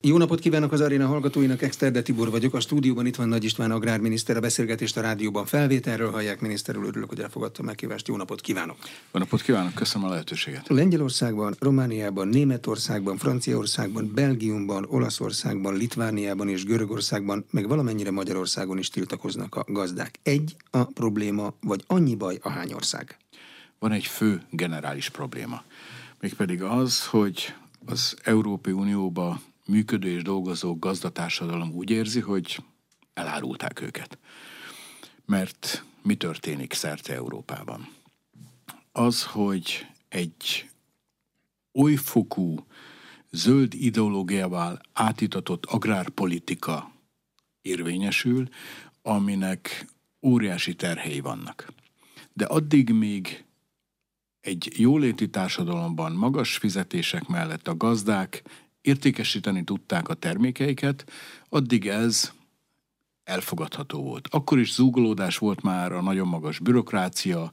Jó napot kívánok az aréna hallgatóinak, Exterde Tibor vagyok. A stúdióban itt van Nagy István agrárminiszter, a beszélgetést a rádióban felvételről hallják. Miniszter úr, örülök, hogy elfogadta meghívást. Jó napot kívánok! Jó napot kívánok, köszönöm a lehetőséget. Lengyelországban, Romániában, Németországban, Franciaországban, Belgiumban, Olaszországban, Litvániában és Görögországban, meg valamennyire Magyarországon is tiltakoznak a gazdák. Egy a probléma, vagy annyi baj a hány ország? Van egy fő generális probléma. Mégpedig az, hogy az Európai Unióba működő és dolgozó gazdatársadalom úgy érzi, hogy elárulták őket. Mert mi történik szerte Európában? Az, hogy egy olyfokú zöld ideológiával átítatott agrárpolitika érvényesül, aminek óriási terhei vannak. De addig még egy jóléti társadalomban magas fizetések mellett a gazdák értékesíteni tudták a termékeiket, addig ez elfogadható volt. Akkor is zúgolódás volt már a nagyon magas bürokrácia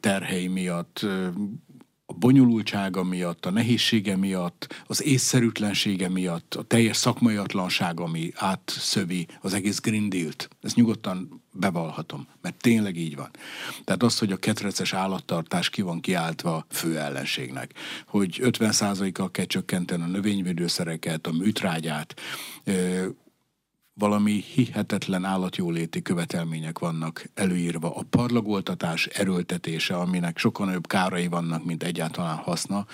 terhei miatt, a bonyolultsága miatt, a nehézsége miatt, az észszerűtlensége miatt, a teljes szakmaiatlanság, ami átszövi az egész Green Deal-t. Ezt nyugodtan bevallhatom, mert tényleg így van. Tehát az, hogy a ketreces állattartás ki van kiáltva fő ellenségnek, hogy 50%-kal kell csökkenteni a növényvédőszereket, a műtrágyát, valami hihetetlen állatjóléti követelmények vannak előírva. A parlagoltatás erőltetése, aminek sokkal nagyobb kárai vannak, mint egyáltalán haszna,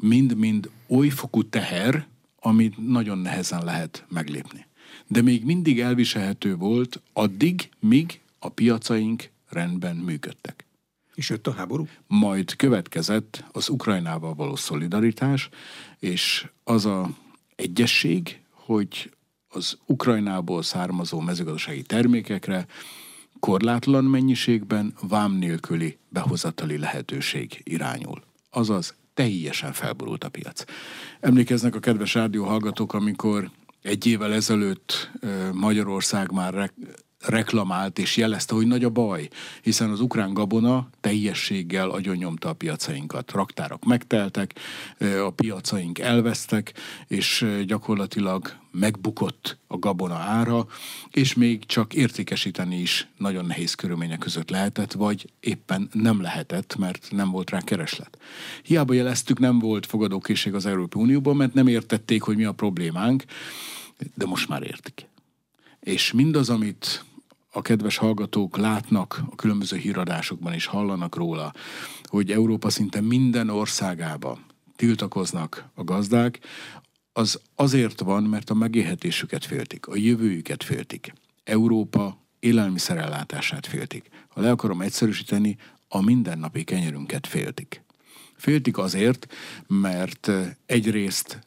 mind-mind oly fokú teher, amit nagyon nehezen lehet meglépni. De még mindig elviselhető volt addig, míg a piacaink rendben működtek. És jött a háború? Majd következett az Ukrajnával való szolidaritás, és az a egyesség, hogy az Ukrajnából származó mezőgazdasági termékekre korlátlan mennyiségben vám nélküli behozatali lehetőség irányul. Azaz teljesen felborult a piac. Emlékeznek a kedves rádió hallgatók, amikor egy évvel ezelőtt Magyarország már reklamált és jelezte, hogy nagy a baj, hiszen az ukrán gabona teljességgel agyonnyomta a piacainkat. Raktárak megteltek, a piacaink elvesztek, és gyakorlatilag megbukott a gabona ára, és még csak értékesíteni is nagyon nehéz körülmények között lehetett, vagy éppen nem lehetett, mert nem volt rá kereslet. Hiába jeleztük, nem volt fogadókészség az Európai Unióban, mert nem értették, hogy mi a problémánk, de most már értik. És mindaz, amit a kedves hallgatók látnak a különböző híradásokban és hallanak róla, hogy Európa szinte minden országában tiltakoznak a gazdák, az azért van, mert a megélhetésüket féltik, a jövőjüket féltik. Európa élelmiszerellátását féltik. Ha le akarom egyszerűsíteni, a mindennapi kenyerünket féltik. Féltik azért, mert egyrészt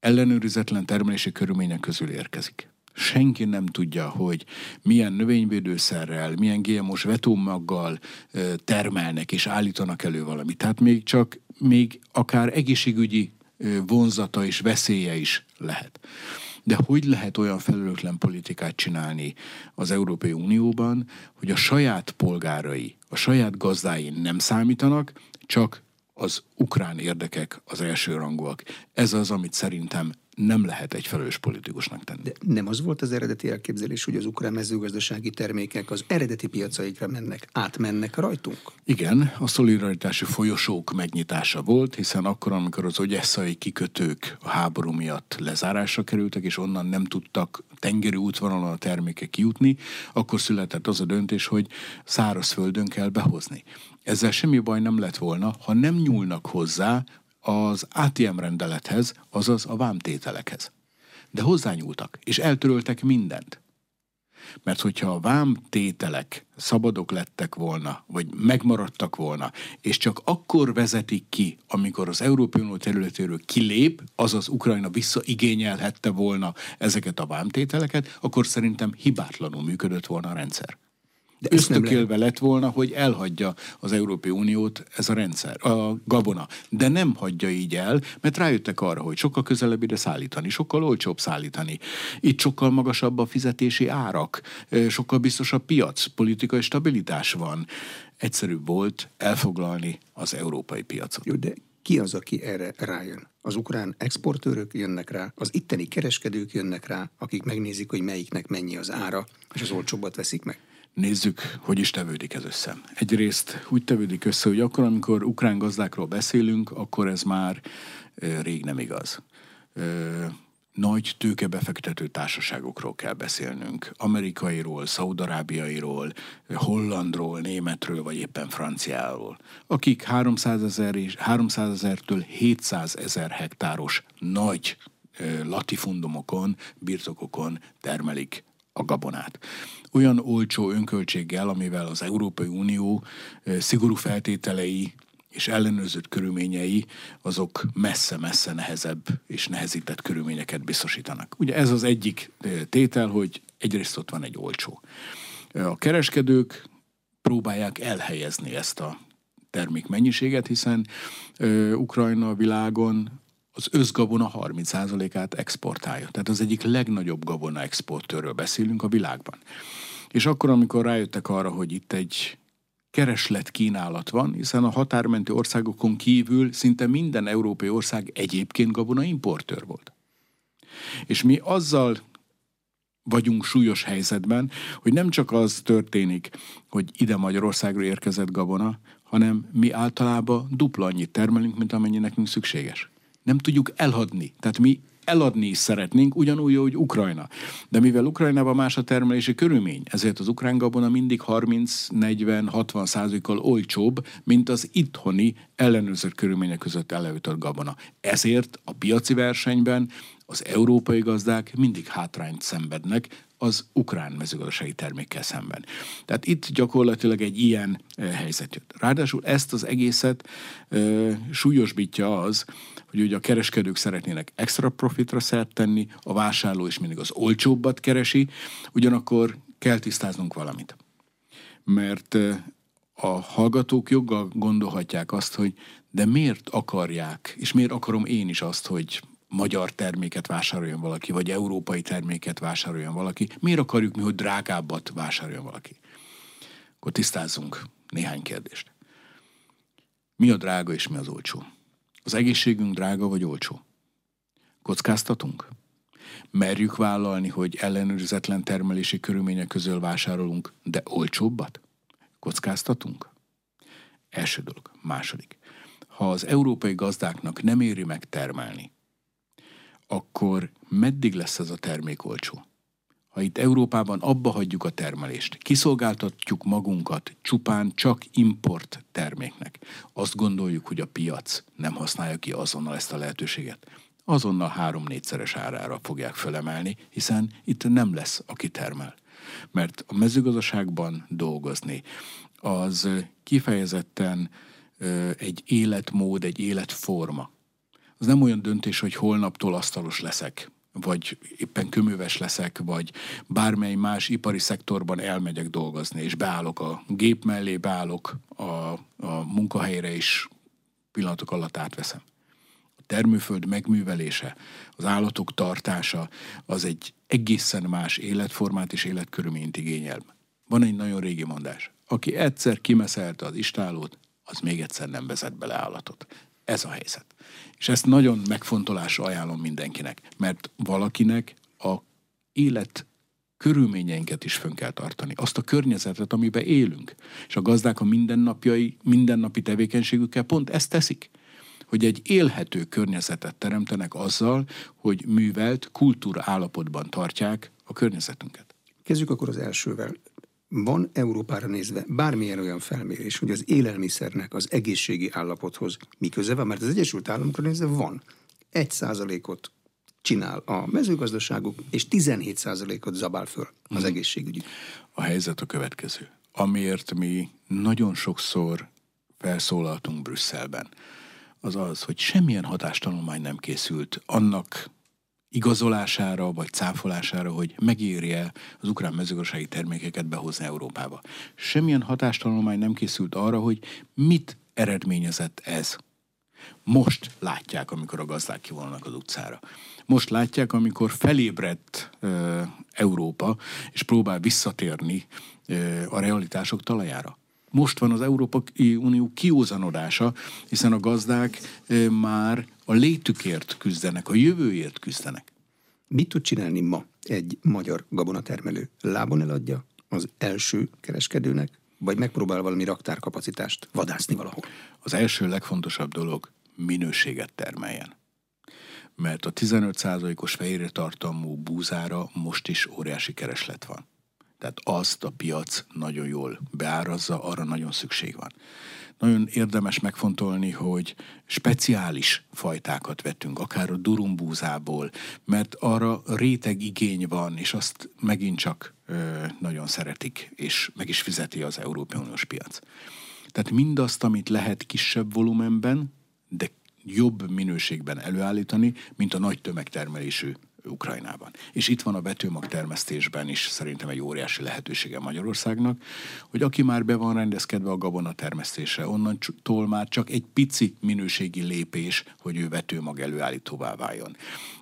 ellenőrizetlen termelési körülmények közül érkezik senki nem tudja, hogy milyen növényvédőszerrel, milyen GMO-s vetómaggal termelnek és állítanak elő valamit. Tehát még csak, még akár egészségügyi vonzata és veszélye is lehet. De hogy lehet olyan felelőtlen politikát csinálni az Európai Unióban, hogy a saját polgárai, a saját gazdái nem számítanak, csak az ukrán érdekek az elsőrangúak. Ez az, amit szerintem nem lehet egy felelős politikusnak tenni. De nem az volt az eredeti elképzelés, hogy az ukrán mezőgazdasági termékek az eredeti piacaikra mennek, átmennek rajtunk? Igen, a szolidaritási folyosók megnyitása volt, hiszen akkor, amikor az ogyesszai kikötők a háború miatt lezárásra kerültek, és onnan nem tudtak tengeri útvonalon a termékek kijutni, akkor született az a döntés, hogy szárazföldön kell behozni. Ezzel semmi baj nem lett volna, ha nem nyúlnak hozzá az ATM rendelethez, azaz a vámtételekhez. De hozzányúltak, és eltöröltek mindent. Mert hogyha a vámtételek szabadok lettek volna, vagy megmaradtak volna, és csak akkor vezetik ki, amikor az Európai Unió területéről kilép, azaz Ukrajna visszaigényelhette volna ezeket a vámtételeket, akkor szerintem hibátlanul működött volna a rendszer. De ösztökélve lett volna, hogy elhagyja az Európai Uniót ez a rendszer, a gabona. De nem hagyja így el, mert rájöttek arra, hogy sokkal közelebb ide szállítani, sokkal olcsóbb szállítani. Itt sokkal magasabb a fizetési árak, sokkal biztosabb piac, politikai stabilitás van. Egyszerűbb volt elfoglalni az európai piacot. Jó, de ki az, aki erre rájön? Az ukrán exportőrök jönnek rá, az itteni kereskedők jönnek rá, akik megnézik, hogy melyiknek mennyi az ára, és az olcsóbbat veszik meg. Nézzük, hogy is tevődik ez össze. Egyrészt úgy tevődik össze, hogy akkor, amikor ukrán gazdákról beszélünk, akkor ez már rég nem igaz nagy tőkebefektető társaságokról kell beszélnünk. Amerikairól, szaudarábiairól, hollandról, németről, vagy éppen franciáról, akik 300 ezer és 300 ezertől 700 ezer hektáros nagy latifundumokon, birtokokon termelik a gabonát. Olyan olcsó önköltséggel, amivel az Európai Unió szigorú feltételei és ellenőrzött körülményei azok messze-messze nehezebb és nehezített körülményeket biztosítanak. Ugye ez az egyik tétel, hogy egyrészt ott van egy olcsó. A kereskedők próbálják elhelyezni ezt a termékmennyiséget, hiszen Ukrajna világon az összgabona 30%-át exportálja. Tehát az egyik legnagyobb gabona exportőről beszélünk a világban. És akkor, amikor rájöttek arra, hogy itt egy kereslet kínálat van, hiszen a határmenti országokon kívül szinte minden európai ország egyébként gabona importőr volt. És mi azzal vagyunk súlyos helyzetben, hogy nem csak az történik, hogy ide Magyarországra érkezett gabona, hanem mi általában dupla annyit termelünk, mint amennyi nekünk szükséges. Nem tudjuk elhadni. Tehát mi eladni is szeretnénk, ugyanúgy, hogy Ukrajna. De mivel Ukrajnában más a termelési körülmény, ezért az ukrán gabona mindig 30-40-60 százalékkal olcsóbb, mint az itthoni ellenőrzött körülmények között előtött gabona. Ezért a piaci versenyben az európai gazdák mindig hátrányt szenvednek az ukrán mezőgazdasági termékkel szemben. Tehát itt gyakorlatilag egy ilyen e, helyzet jött. Ráadásul ezt az egészet e, súlyosbítja az, hogy ugye a kereskedők szeretnének extra profitra szert tenni, a vásárló is mindig az olcsóbbat keresi, ugyanakkor kell tisztáznunk valamit. Mert a hallgatók joggal gondolhatják azt, hogy de miért akarják, és miért akarom én is azt, hogy magyar terméket vásároljon valaki, vagy európai terméket vásároljon valaki, miért akarjuk mi, hogy drágábbat vásároljon valaki? Akkor tisztázzunk néhány kérdést. Mi a drága és mi az olcsó? Az egészségünk drága vagy olcsó? Kockáztatunk? Merjük vállalni, hogy ellenőrizetlen termelési körülmények közül vásárolunk, de olcsóbbat? Kockáztatunk? Első dolog. Második. Ha az európai gazdáknak nem éri meg termelni, akkor meddig lesz ez a termék olcsó? Ha itt Európában abba hagyjuk a termelést, kiszolgáltatjuk magunkat csupán csak import terméknek, azt gondoljuk, hogy a piac nem használja ki azonnal ezt a lehetőséget, azonnal három-négyszeres árára fogják fölemelni, hiszen itt nem lesz, aki termel. Mert a mezőgazdaságban dolgozni az kifejezetten egy életmód, egy életforma. Az nem olyan döntés, hogy holnaptól asztalos leszek vagy éppen köműves leszek, vagy bármely más ipari szektorban elmegyek dolgozni, és beállok a gép mellé, beállok a, a munkahelyre, és pillanatok alatt átveszem. A termőföld megművelése, az állatok tartása, az egy egészen más életformát és életkörülményt igényel. Van egy nagyon régi mondás. Aki egyszer kimeszelte az istálót, az még egyszer nem vezet bele állatot. Ez a helyzet. És ezt nagyon megfontolásra ajánlom mindenkinek, mert valakinek a élet körülményeinket is fönn kell tartani, azt a környezetet, amiben élünk. És a gazdák a mindennapjai, mindennapi tevékenységükkel pont ezt teszik hogy egy élhető környezetet teremtenek azzal, hogy művelt kultúra állapotban tartják a környezetünket. Kezdjük akkor az elsővel van Európára nézve bármilyen olyan felmérés, hogy az élelmiszernek az egészségi állapothoz mi köze van, mert az Egyesült Államokra nézve van. Egy százalékot csinál a mezőgazdaságuk, és 17 százalékot zabál föl az hmm. egészségügyi. A helyzet a következő. Amiért mi nagyon sokszor felszólaltunk Brüsszelben, az az, hogy semmilyen hatástanulmány nem készült annak igazolására vagy cáfolására, hogy megérje az ukrán mezőgazdasági termékeket behozni Európába. Semmilyen hatástanulmány nem készült arra, hogy mit eredményezett ez. Most látják, amikor a gazdák kivonulnak az utcára. Most látják, amikor felébredt e, Európa, és próbál visszatérni e, a realitások talajára. Most van az Európai Unió kiózanodása, hiszen a gazdák már a létükért küzdenek, a jövőért küzdenek. Mit tud csinálni ma egy magyar gabonatermelő? Lábon eladja az első kereskedőnek, vagy megpróbál valami raktárkapacitást vadászni valahol? Az első legfontosabb dolog minőséget termeljen. Mert a 15%-os fehérje tartalmú búzára most is óriási kereslet van. Tehát azt a piac nagyon jól beárazza, arra nagyon szükség van. Nagyon érdemes megfontolni, hogy speciális fajtákat vettünk, akár a durumbúzából, mert arra réteg igény van, és azt megint csak ö, nagyon szeretik, és meg is fizeti az Európai Uniós piac. Tehát mindazt, amit lehet kisebb volumenben, de jobb minőségben előállítani, mint a nagy tömegtermelésű Ukrajnában. És itt van a vetőmag termesztésben is szerintem egy óriási lehetősége Magyarországnak, hogy aki már be van rendezkedve a gabona termesztésre, onnantól már csak egy pici minőségi lépés, hogy ő vetőmag előállítóvá váljon.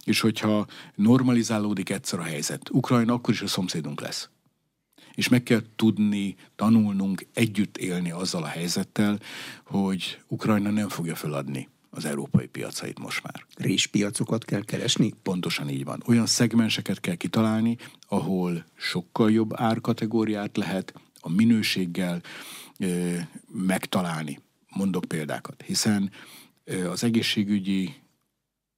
És hogyha normalizálódik egyszer a helyzet, Ukrajna akkor is a szomszédunk lesz és meg kell tudni, tanulnunk, együtt élni azzal a helyzettel, hogy Ukrajna nem fogja feladni az európai piacait most már. Réspiacokat kell keresni? Pontosan így van. Olyan szegmenseket kell kitalálni, ahol sokkal jobb árkategóriát lehet a minőséggel ö, megtalálni. Mondok példákat, hiszen ö, az egészségügyi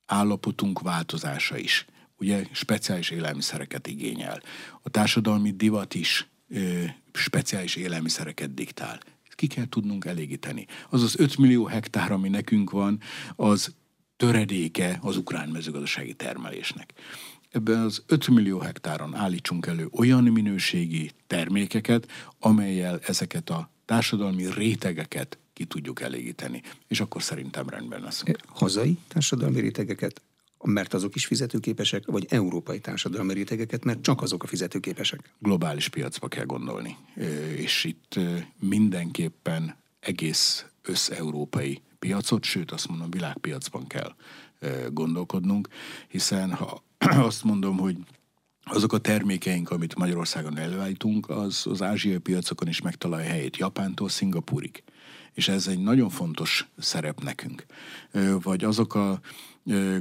állapotunk változása is ugye speciális élelmiszereket igényel. A társadalmi divat is ö, speciális élelmiszereket diktál ki kell tudnunk elégíteni. Az az 5 millió hektár, ami nekünk van, az töredéke az ukrán mezőgazdasági termelésnek. Ebben az 5 millió hektáron állítsunk elő olyan minőségi termékeket, amelyel ezeket a társadalmi rétegeket ki tudjuk elégíteni. És akkor szerintem rendben leszünk. Hazai társadalmi rétegeket mert azok is fizetőképesek, vagy európai társadalmi rétegeket, mert csak azok a fizetőképesek? Globális piacba kell gondolni, és itt mindenképpen egész összeurópai piacot, sőt azt mondom világpiacban kell gondolkodnunk, hiszen ha azt mondom, hogy azok a termékeink, amit Magyarországon előállítunk, az az ázsiai piacokon is megtalálja helyét, Japántól Szingapúrig. És ez egy nagyon fontos szerep nekünk. Vagy azok a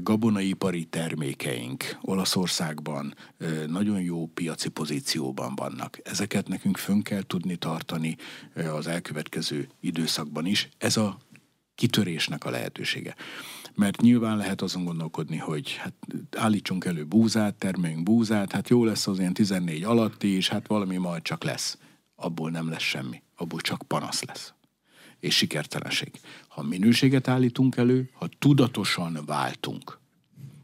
gabonaipari termékeink Olaszországban nagyon jó piaci pozícióban vannak. Ezeket nekünk fönn kell tudni tartani az elkövetkező időszakban is. Ez a kitörésnek a lehetősége. Mert nyilván lehet azon gondolkodni, hogy hát állítsunk elő búzát, termeljünk búzát, hát jó lesz az ilyen 14 alatti, és hát valami majd csak lesz. Abból nem lesz semmi, abból csak panasz lesz és sikertelenség. Ha minőséget állítunk elő, ha tudatosan váltunk,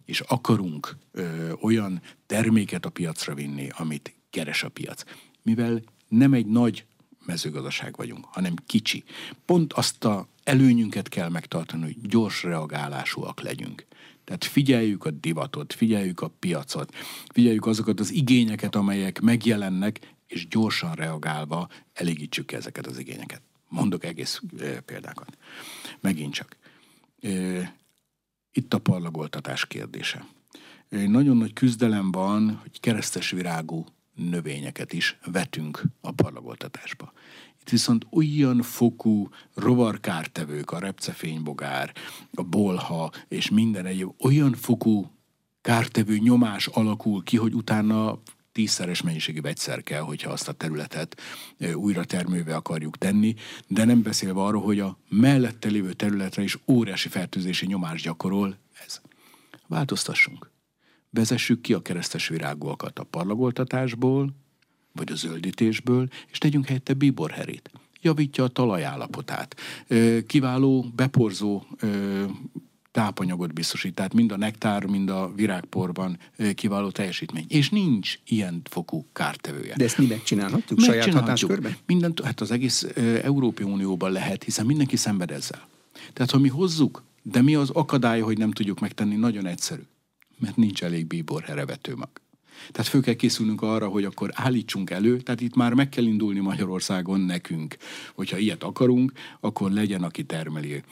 és akarunk ö, olyan terméket a piacra vinni, amit keres a piac, mivel nem egy nagy mezőgazdaság vagyunk, hanem kicsi. Pont azt a előnyünket kell megtartani, hogy gyors reagálásúak legyünk. Tehát figyeljük a divatot, figyeljük a piacot, figyeljük azokat az igényeket, amelyek megjelennek, és gyorsan reagálva elégítsük ezeket az igényeket. Mondok egész példákat. Megint csak. Itt a parlagoltatás kérdése. Nagyon nagy küzdelem van, hogy keresztes virágú növényeket is vetünk a parlagoltatásba. Itt viszont olyan fokú rovarkártevők, a repcefénybogár, a bolha és minden egyéb olyan fokú kártevő nyomás alakul ki, hogy utána tízszeres mennyiségű vegyszer kell, hogyha azt a területet újra termővé akarjuk tenni, de nem beszélve arról, hogy a mellette lévő területre is óriási fertőzési nyomást gyakorol ez. Változtassunk. Vezessük ki a keresztes virágúakat a parlagoltatásból, vagy a zöldítésből, és tegyünk helyette bíborherét javítja a talajállapotát. Kiváló beporzó tápanyagot biztosít, tehát mind a nektár, mind a virágporban kiváló teljesítmény. És nincs ilyen fokú kártevője. De ezt mi megcsinálhatjuk saját hatáskörben? Mindent, hát az egész Európai Unióban lehet, hiszen mindenki szenved ezzel. Tehát ha mi hozzuk, de mi az akadálya, hogy nem tudjuk megtenni, nagyon egyszerű. Mert nincs elég bíbor herevetőmag. Tehát föl kell készülnünk arra, hogy akkor állítsunk elő, tehát itt már meg kell indulni Magyarországon nekünk. Hogyha ilyet akarunk, akkor legyen, aki termeli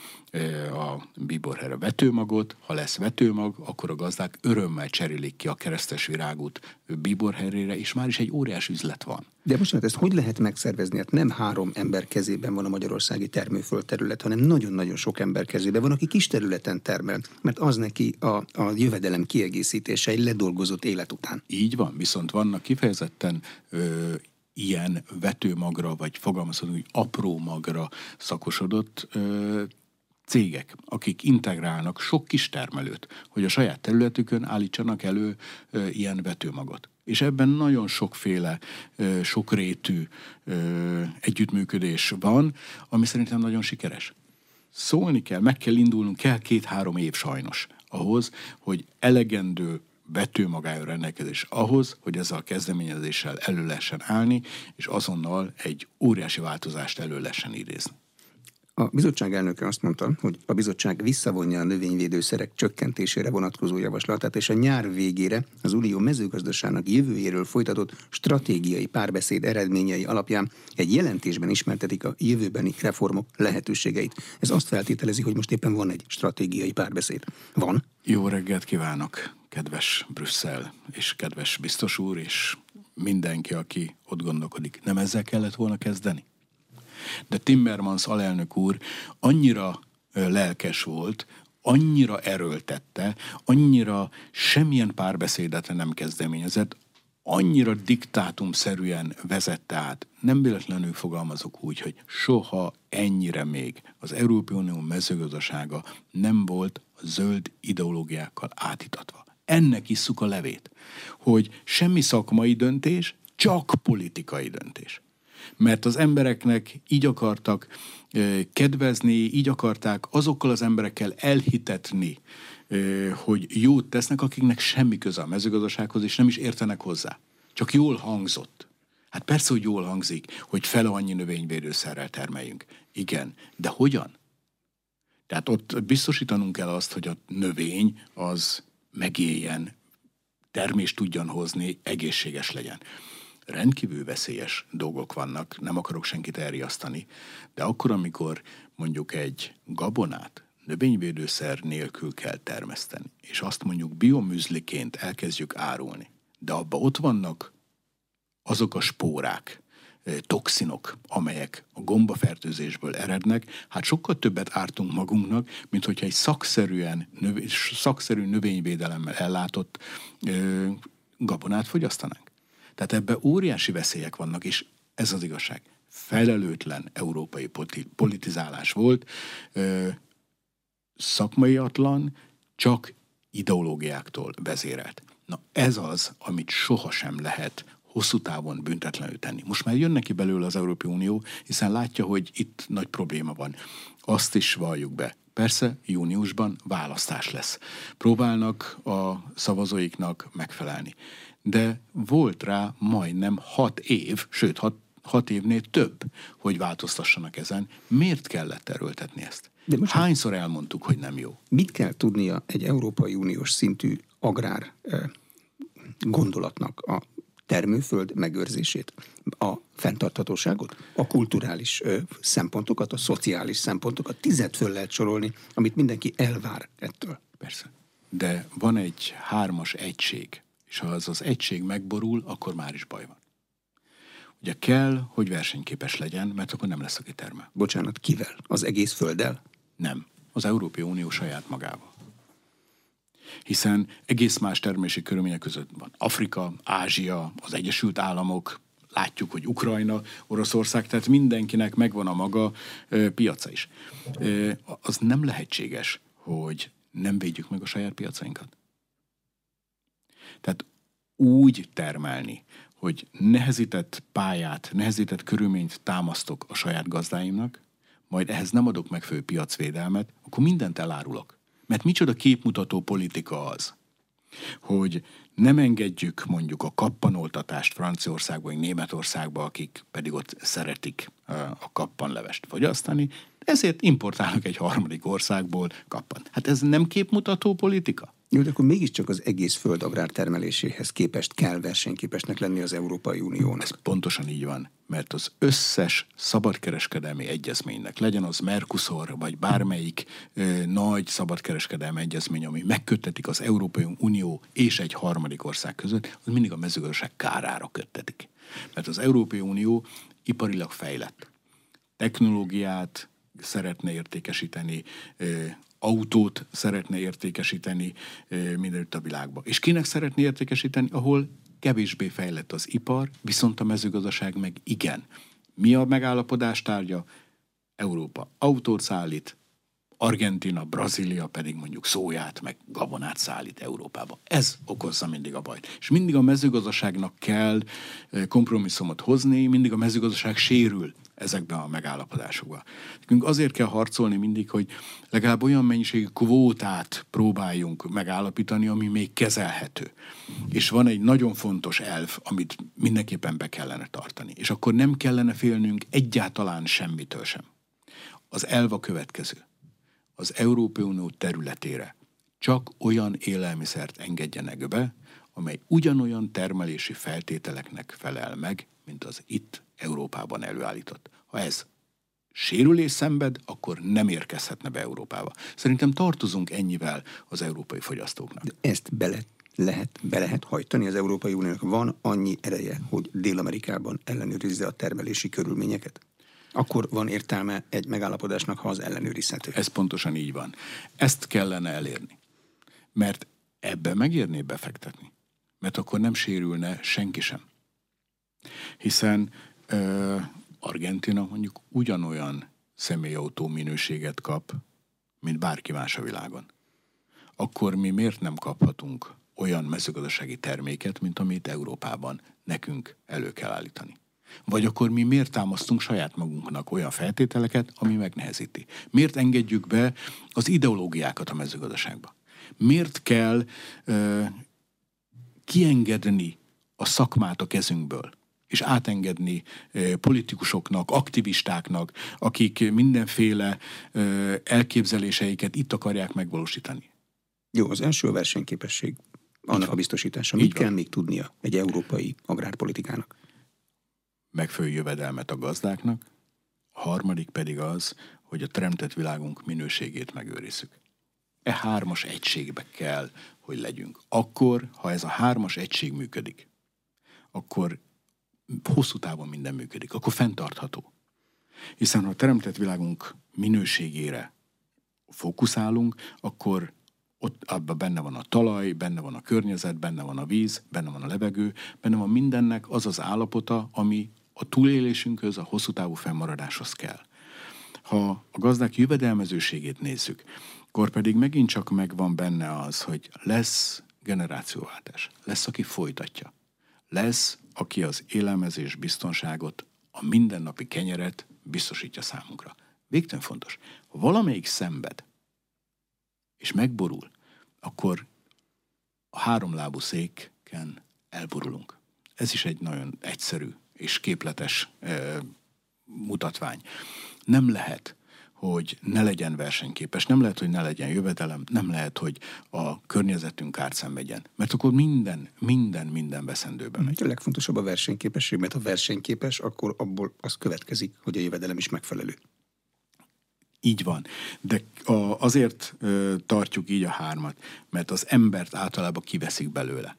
a biborhere vetőmagot, ha lesz vetőmag, akkor a gazdák örömmel cserélik ki a keresztes virágot biborherére, és már is egy óriás üzlet van. De most ezt hogy lehet megszervezni? Hát nem három ember kezében van a magyarországi termőföldterület, hanem nagyon-nagyon sok ember kezében van, aki kis területen termel, mert az neki a, a jövedelem kiegészítése egy ledolgozott élet után. Így van, viszont vannak kifejezetten ö, ilyen vetőmagra, vagy fogalmazhatunk, hogy apró magra szakosodott ö, cégek, akik integrálnak sok kis termelőt, hogy a saját területükön állítsanak elő ö, ilyen vetőmagot. És ebben nagyon sokféle, ö, sokrétű ö, együttműködés van, ami szerintem nagyon sikeres. Szólni kell, meg kell indulnunk, kell két-három év sajnos ahhoz, hogy elegendő vetőmagája rendelkezés ahhoz, hogy ezzel a kezdeményezéssel elő lehessen állni, és azonnal egy óriási változást elő lehessen idézni. A bizottság elnöke azt mondta, hogy a bizottság visszavonja a növényvédőszerek csökkentésére vonatkozó javaslatát, és a nyár végére az Unió mezőgazdaságnak jövőjéről folytatott stratégiai párbeszéd eredményei alapján egy jelentésben ismertetik a jövőbeni reformok lehetőségeit. Ez azt feltételezi, hogy most éppen van egy stratégiai párbeszéd. Van? Jó reggelt kívánok, kedves Brüsszel, és kedves biztos úr, és mindenki, aki ott gondolkodik. Nem ezzel kellett volna kezdeni? De Timmermans alelnök úr annyira lelkes volt, annyira erőltette, annyira semmilyen párbeszédet nem kezdeményezett, annyira diktátumszerűen vezette át. Nem véletlenül fogalmazok úgy, hogy soha ennyire még az Európai Unió mezőgazdasága nem volt a zöld ideológiákkal átítatva. Ennek isszuk a levét, hogy semmi szakmai döntés, csak politikai döntés mert az embereknek így akartak kedvezni, így akarták azokkal az emberekkel elhitetni, hogy jót tesznek, akiknek semmi köze a mezőgazdasághoz, és nem is értenek hozzá. Csak jól hangzott. Hát persze, hogy jól hangzik, hogy fele annyi növényvédőszerrel termeljünk. Igen, de hogyan? Tehát ott biztosítanunk kell azt, hogy a növény az megéljen, termést tudjon hozni, egészséges legyen rendkívül veszélyes dolgok vannak, nem akarok senkit elriasztani, de akkor, amikor mondjuk egy gabonát növényvédőszer nélkül kell termeszteni, és azt mondjuk bioműzliként elkezdjük árulni, de abba ott vannak azok a spórák, toxinok, amelyek a gombafertőzésből erednek, hát sokkal többet ártunk magunknak, mint hogyha egy szakszerűen, növ- szakszerű növényvédelemmel ellátott ö, gabonát fogyasztanánk. Tehát ebben óriási veszélyek vannak, és ez az igazság. Felelőtlen európai politizálás volt, szakmaiatlan, csak ideológiáktól vezérelt. Na ez az, amit sohasem lehet hosszú távon büntetlenül tenni. Most már jön neki belőle az Európai Unió, hiszen látja, hogy itt nagy probléma van. Azt is valljuk be. Persze júniusban választás lesz. Próbálnak a szavazóiknak megfelelni de volt rá majdnem hat év, sőt hat, hat évnél több, hogy változtassanak ezen. Miért kellett erőltetni ezt? De most Hányszor elmondtuk, hogy nem jó? Mit kell tudnia egy Európai Uniós szintű agrár gondolatnak a termőföld megőrzését, a fenntarthatóságot, a kulturális ö, szempontokat, a szociális szempontokat, tizet föl lehet sorolni, amit mindenki elvár ettől. Persze. De van egy hármas egység, és ha az az egység megborul, akkor már is baj van. Ugye kell, hogy versenyképes legyen, mert akkor nem lesz, aki termel. Bocsánat, kivel? Az egész földdel? Nem. Az Európai Unió saját magával. Hiszen egész más termési körülmények között van. Afrika, Ázsia, az Egyesült Államok, látjuk, hogy Ukrajna, Oroszország, tehát mindenkinek megvan a maga ö, piaca is. Ö, az nem lehetséges, hogy nem védjük meg a saját piacainkat. Tehát úgy termelni, hogy nehezített pályát, nehezített körülményt támasztok a saját gazdáimnak, majd ehhez nem adok meg fő piacvédelmet, akkor mindent elárulok. Mert micsoda képmutató politika az, hogy nem engedjük mondjuk a kappanoltatást Franciaországba, vagy Németországba, akik pedig ott szeretik a kappanlevest fogyasztani, ezért importálnak egy harmadik országból kappan. Hát ez nem képmutató politika? Jó, de akkor mégiscsak az egész föld agrártermeléséhez képest kell versenyképesnek lenni az Európai Uniónak. Ez pontosan így van, mert az összes szabadkereskedelmi egyezménynek, legyen az Mercosur, vagy bármelyik ö, nagy szabadkereskedelmi egyezmény, ami megköttetik az Európai Unió és egy harmadik ország között, az mindig a mezőgazdaság kárára köttetik. Mert az Európai Unió iparilag fejlett. Technológiát szeretne értékesíteni, autót szeretne értékesíteni mindenütt a világba. És kinek szeretné értékesíteni, ahol kevésbé fejlett az ipar, viszont a mezőgazdaság meg igen. Mi a megállapodás tárgya? Európa autót szállít, Argentina, Brazília pedig mondjuk szóját, meg gabonát szállít Európába. Ez okozza mindig a bajt. És mindig a mezőgazdaságnak kell kompromisszumot hozni, mindig a mezőgazdaság sérül ezekben a megállapodásokban. Nekünk azért kell harcolni mindig, hogy legalább olyan mennyiségű kvótát próbáljunk megállapítani, ami még kezelhető. És van egy nagyon fontos elv, amit mindenképpen be kellene tartani. És akkor nem kellene félnünk egyáltalán semmitől sem. Az elv a következő. Az Európai Unió területére csak olyan élelmiszert engedjenek be, amely ugyanolyan termelési feltételeknek felel meg, mint az itt Európában előállított. Ha ez sérülés szenved, akkor nem érkezhetne be Európába. Szerintem tartozunk ennyivel az európai fogyasztóknak. De ezt bele lehet, be lehet hajtani az Európai Uniónak? Van annyi ereje, hogy Dél-Amerikában ellenőrizze a termelési körülményeket? Akkor van értelme egy megállapodásnak, ha az ellenőrizhető. Ez pontosan így van. Ezt kellene elérni. Mert ebbe megérné befektetni. Mert akkor nem sérülne senki sem. Hiszen Argentina mondjuk ugyanolyan személyautó minőséget kap, mint bárki más a világon. Akkor mi miért nem kaphatunk olyan mezőgazdasági terméket, mint amit Európában nekünk elő kell állítani? Vagy akkor mi miért támasztunk saját magunknak olyan feltételeket, ami megnehezíti? Miért engedjük be az ideológiákat a mezőgazdaságba? Miért kell ö, kiengedni a szakmát a kezünkből? És átengedni politikusoknak, aktivistáknak, akik mindenféle elképzeléseiket itt akarják megvalósítani. Jó, az első a versenyképesség, annak a biztosítása. Mit kell még tudnia egy európai agrárpolitikának? Megfő jövedelmet a gazdáknak, a harmadik pedig az, hogy a teremtett világunk minőségét megőrizzük. E hármas egységbe kell, hogy legyünk. Akkor, ha ez a hármas egység működik, akkor hosszú távon minden működik, akkor fenntartható. Hiszen ha a teremtett világunk minőségére fókuszálunk, akkor ott abban benne van a talaj, benne van a környezet, benne van a víz, benne van a levegő, benne van mindennek az az állapota, ami a túlélésünkhöz, a hosszú távú fennmaradáshoz kell. Ha a gazdák jövedelmezőségét nézzük, akkor pedig megint csak megvan benne az, hogy lesz generációváltás, lesz, aki folytatja, lesz, aki az élelmezés biztonságot, a mindennapi kenyeret biztosítja számunkra. Végtelen fontos. Ha valamelyik szenved, és megborul, akkor a háromlábú széken elborulunk. Ez is egy nagyon egyszerű és képletes e, mutatvány. Nem lehet hogy ne legyen versenyképes, nem lehet, hogy ne legyen jövedelem, nem lehet, hogy a környezetünk kárt szenvedjen. Mert akkor minden, minden, minden veszendőbe megy. A legfontosabb a versenyképesség, mert ha versenyképes, akkor abból az következik, hogy a jövedelem is megfelelő. Így van. De a, azért ö, tartjuk így a hármat, mert az embert általában kiveszik belőle.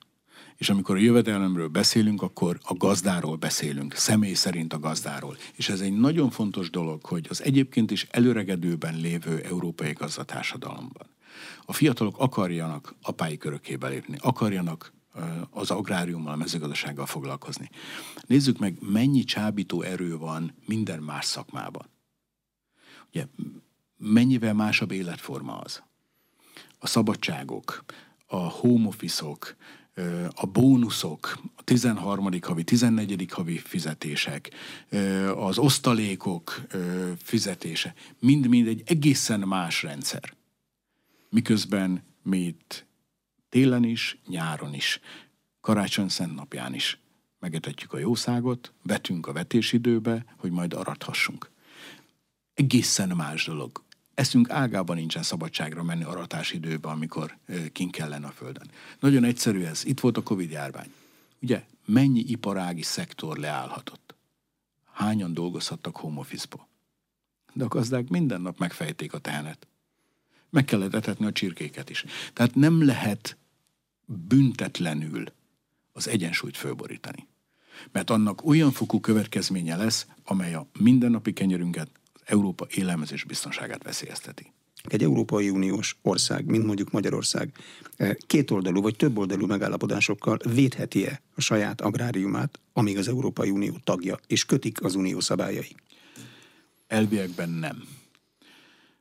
És amikor a jövedelemről beszélünk, akkor a gazdáról beszélünk, személy szerint a gazdáról. És ez egy nagyon fontos dolog, hogy az egyébként is előregedőben lévő európai gazdatársadalomban a fiatalok akarjanak apái körökébe lépni, akarjanak az agráriummal, a mezőgazdasággal foglalkozni. Nézzük meg, mennyi csábító erő van minden más szakmában. Ugye, mennyivel másabb életforma az. A szabadságok, a home office-ok, a bónuszok, a 13. havi, 14. havi fizetések, az osztalékok fizetése, mind-mind egy egészen más rendszer. Miközben mi itt télen is, nyáron is, karácsony szent napján is megetetjük a jószágot, vetünk a vetésidőbe, hogy majd arathassunk. Egészen más dolog. Eszünk ágában nincsen szabadságra menni aratás időben, amikor kint kellene a földön. Nagyon egyszerű ez. Itt volt a Covid járvány. Ugye, mennyi iparági szektor leállhatott? Hányan dolgozhattak home office-ba? De a gazdák minden nap megfejték a tehenet. Meg kellett etetni a csirkéket is. Tehát nem lehet büntetlenül az egyensúlyt fölborítani. Mert annak olyan fokú következménye lesz, amely a mindennapi kenyerünket, Európa élelmezés biztonságát veszélyezteti. Egy Európai Uniós ország, mint mondjuk Magyarország, eh, kétoldalú vagy többoldalú megállapodásokkal védheti-e a saját agráriumát, amíg az Európai Unió tagja, és kötik az unió szabályai? Elviekben nem.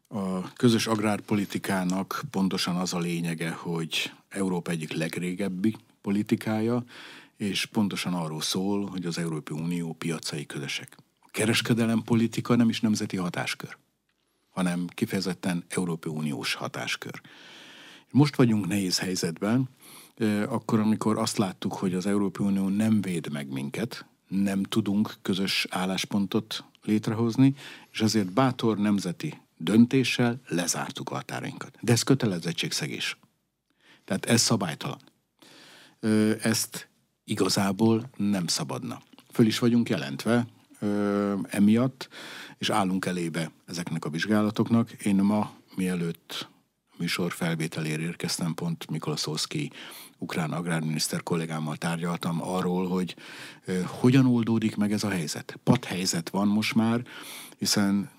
A közös agrárpolitikának pontosan az a lényege, hogy Európa egyik legrégebbi politikája, és pontosan arról szól, hogy az Európai Unió piacai közösek. A kereskedelem politika nem is nemzeti hatáskör, hanem kifejezetten Európai Uniós hatáskör. Most vagyunk nehéz helyzetben, akkor, amikor azt láttuk, hogy az Európai Unió nem véd meg minket, nem tudunk közös álláspontot létrehozni, és azért bátor nemzeti döntéssel lezártuk a határainkat. De ez kötelezettségszegés. Tehát ez szabálytalan. Ezt igazából nem szabadna. Föl is vagyunk jelentve emiatt, és állunk elébe ezeknek a vizsgálatoknak. Én ma, mielőtt műsor felvételére érkeztem, pont Mikolaszowski ukrán agrárminiszter kollégámmal tárgyaltam arról, hogy hogyan oldódik meg ez a helyzet. Pat helyzet van most már, hiszen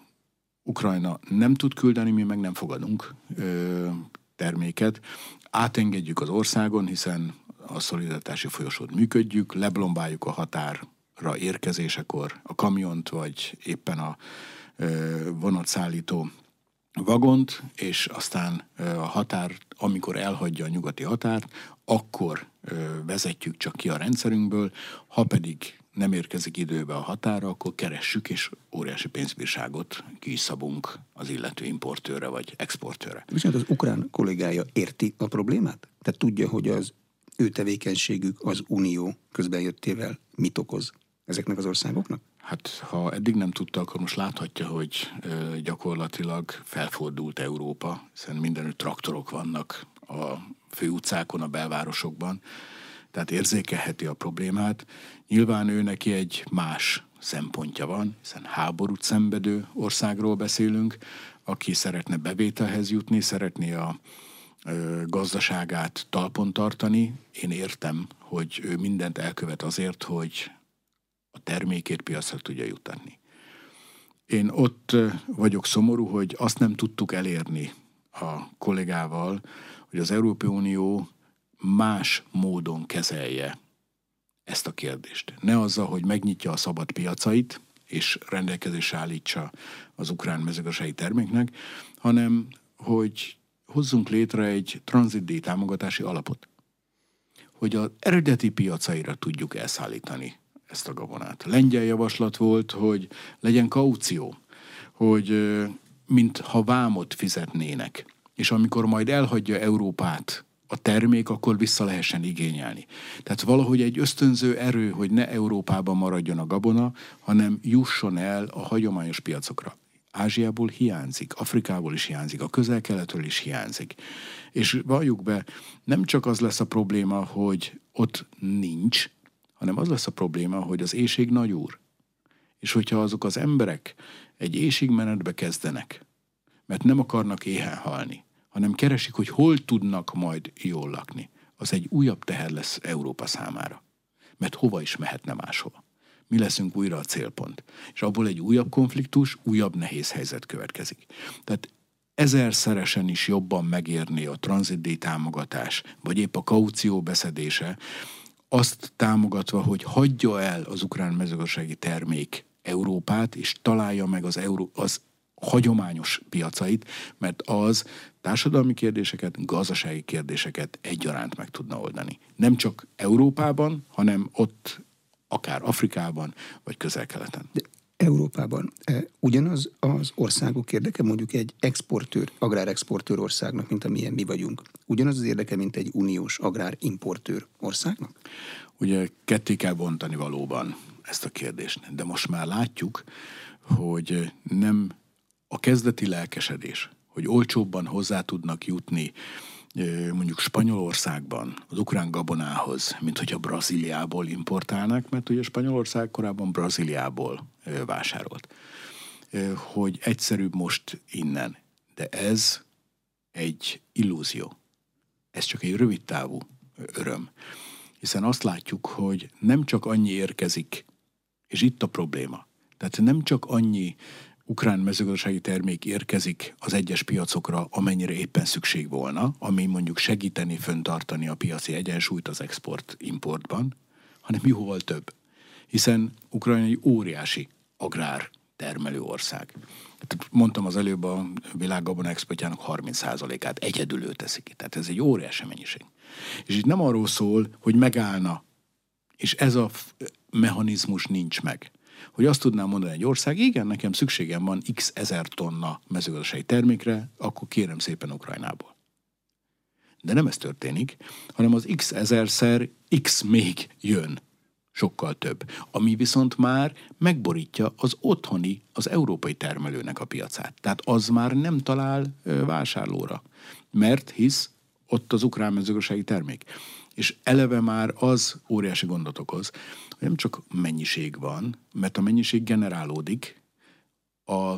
Ukrajna nem tud küldeni, mi meg nem fogadunk ö, terméket. Átengedjük az országon, hiszen a szolidaritási folyosót működjük, leblombáljuk a határra érkezésekor a kamiont, vagy éppen a vonatszállító vagont, és aztán a határ, amikor elhagyja a nyugati határt, akkor vezetjük csak ki a rendszerünkből, ha pedig nem érkezik időbe a határa, akkor keressük, és óriási pénzbírságot ki is szabunk az illető importőre vagy exportőre. Viszont az ukrán kollégája érti a problémát? Tehát tudja, hogy az ő tevékenységük az unió közbenjöttével mit okoz ezeknek az országoknak? Hát ha eddig nem tudta, akkor most láthatja, hogy ö, gyakorlatilag felfordult Európa, hiszen mindenütt traktorok vannak a főutcákon, a belvárosokban, tehát érzékelheti a problémát. Nyilván ő neki egy más szempontja van, hiszen háborút szenvedő országról beszélünk, aki szeretne bevételhez jutni, szeretné a ö, gazdaságát talpon tartani. Én értem, hogy ő mindent elkövet azért, hogy a termékét piacra tudja jutatni. Én ott vagyok szomorú, hogy azt nem tudtuk elérni a kollégával, hogy az Európai Unió más módon kezelje ezt a kérdést. Ne azzal, hogy megnyitja a szabad piacait, és rendelkezésre állítsa az ukrán mezőgazdasági terméknek, hanem hogy hozzunk létre egy tranzitdíj támogatási alapot, hogy az eredeti piacaira tudjuk elszállítani ezt a gabonát. Lengyel javaslat volt, hogy legyen kaució, hogy mint ha vámot fizetnének, és amikor majd elhagyja Európát a termék, akkor vissza lehessen igényelni. Tehát valahogy egy ösztönző erő, hogy ne Európában maradjon a gabona, hanem jusson el a hagyományos piacokra. Ázsiából hiányzik, Afrikából is hiányzik, a közel-keletről is hiányzik. És valljuk be, nem csak az lesz a probléma, hogy ott nincs, hanem az lesz a probléma, hogy az éjség nagy úr. És hogyha azok az emberek egy éjségmenetbe kezdenek, mert nem akarnak éhen halni, hanem keresik, hogy hol tudnak majd jól lakni, az egy újabb teher lesz Európa számára. Mert hova is mehetne máshova. Mi leszünk újra a célpont. És abból egy újabb konfliktus, újabb nehéz helyzet következik. Tehát ezerszeresen is jobban megérni a tranzitdíj támogatás, vagy épp a kaució beszedése, azt támogatva, hogy hagyja el az ukrán mezőgazdasági termék Európát, és találja meg az, Euró, az hagyományos piacait, mert az társadalmi kérdéseket, gazdasági kérdéseket egyaránt meg tudna oldani. Nem csak Európában, hanem ott akár Afrikában, vagy közel-keleten. De Európában e, ugyanaz az országok érdeke, mondjuk egy exportőr, agrárexportőr országnak, mint amilyen mi vagyunk, ugyanaz az érdeke, mint egy uniós agrárimportőr országnak? Ugye ketté kell bontani valóban ezt a kérdést, de most már látjuk, hogy nem a kezdeti lelkesedés, hogy olcsóbban hozzá tudnak jutni mondjuk Spanyolországban az ukrán gabonához, mint hogy a Brazíliából importálnak, mert ugye Spanyolország korábban Brazíliából vásárolt. Hogy egyszerűbb most innen. De ez egy illúzió. Ez csak egy rövid távú öröm. Hiszen azt látjuk, hogy nem csak annyi érkezik, és itt a probléma. Tehát nem csak annyi ukrán mezőgazdasági termék érkezik az egyes piacokra, amennyire éppen szükség volna, ami mondjuk segíteni föntartani a piaci egyensúlyt az export-importban, hanem jóval több. Hiszen Ukrajna egy óriási agrár termelő ország. Mondtam az előbb a világgabona exportjának 30%-át egyedül ő teszi ki. Tehát ez egy óriási mennyiség. És itt nem arról szól, hogy megállna, és ez a mechanizmus nincs meg hogy azt tudnám mondani egy ország, igen, nekem szükségem van x ezer tonna mezőgazdasági termékre, akkor kérem szépen Ukrajnából. De nem ez történik, hanem az x ezerszer x még jön sokkal több, ami viszont már megborítja az otthoni, az európai termelőnek a piacát. Tehát az már nem talál vásárlóra, mert hisz ott az ukrán mezőgazdasági termék. És eleve már az óriási gondot okoz, nem csak mennyiség van, mert a mennyiség generálódik a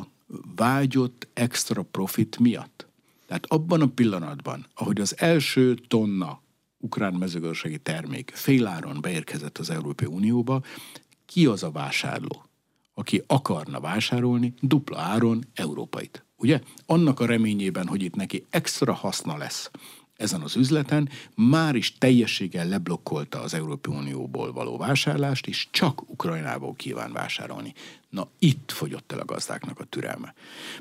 vágyott extra profit miatt. Tehát abban a pillanatban, ahogy az első tonna ukrán mezőgazdasági termék féláron beérkezett az Európai Unióba, ki az a vásárló, aki akarna vásárolni dupla áron európait? Ugye? Annak a reményében, hogy itt neki extra haszna lesz ezen az üzleten, már is teljességgel leblokkolta az Európai Unióból való vásárlást, és csak Ukrajnából kíván vásárolni. Na itt fogyott el a gazdáknak a türelme.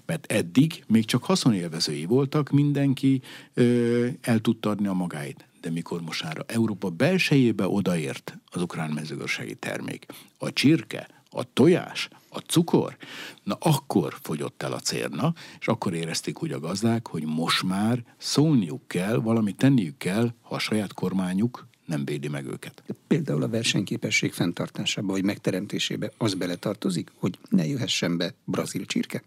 Mert eddig még csak haszonélvezői voltak, mindenki ö, el tudta adni a magáit. De mikor most már Európa belsejébe odaért az ukrán mezőgazdasági termék, a csirke, a tojás, a cukor, na akkor fogyott el a cérna, és akkor érezték úgy a gazdák, hogy most már szólniuk kell, valamit tenniük kell, ha a saját kormányuk nem védi meg őket. Például a versenyképesség fenntartásába vagy megteremtésébe az beletartozik, hogy ne jöhessen be brazil csirke?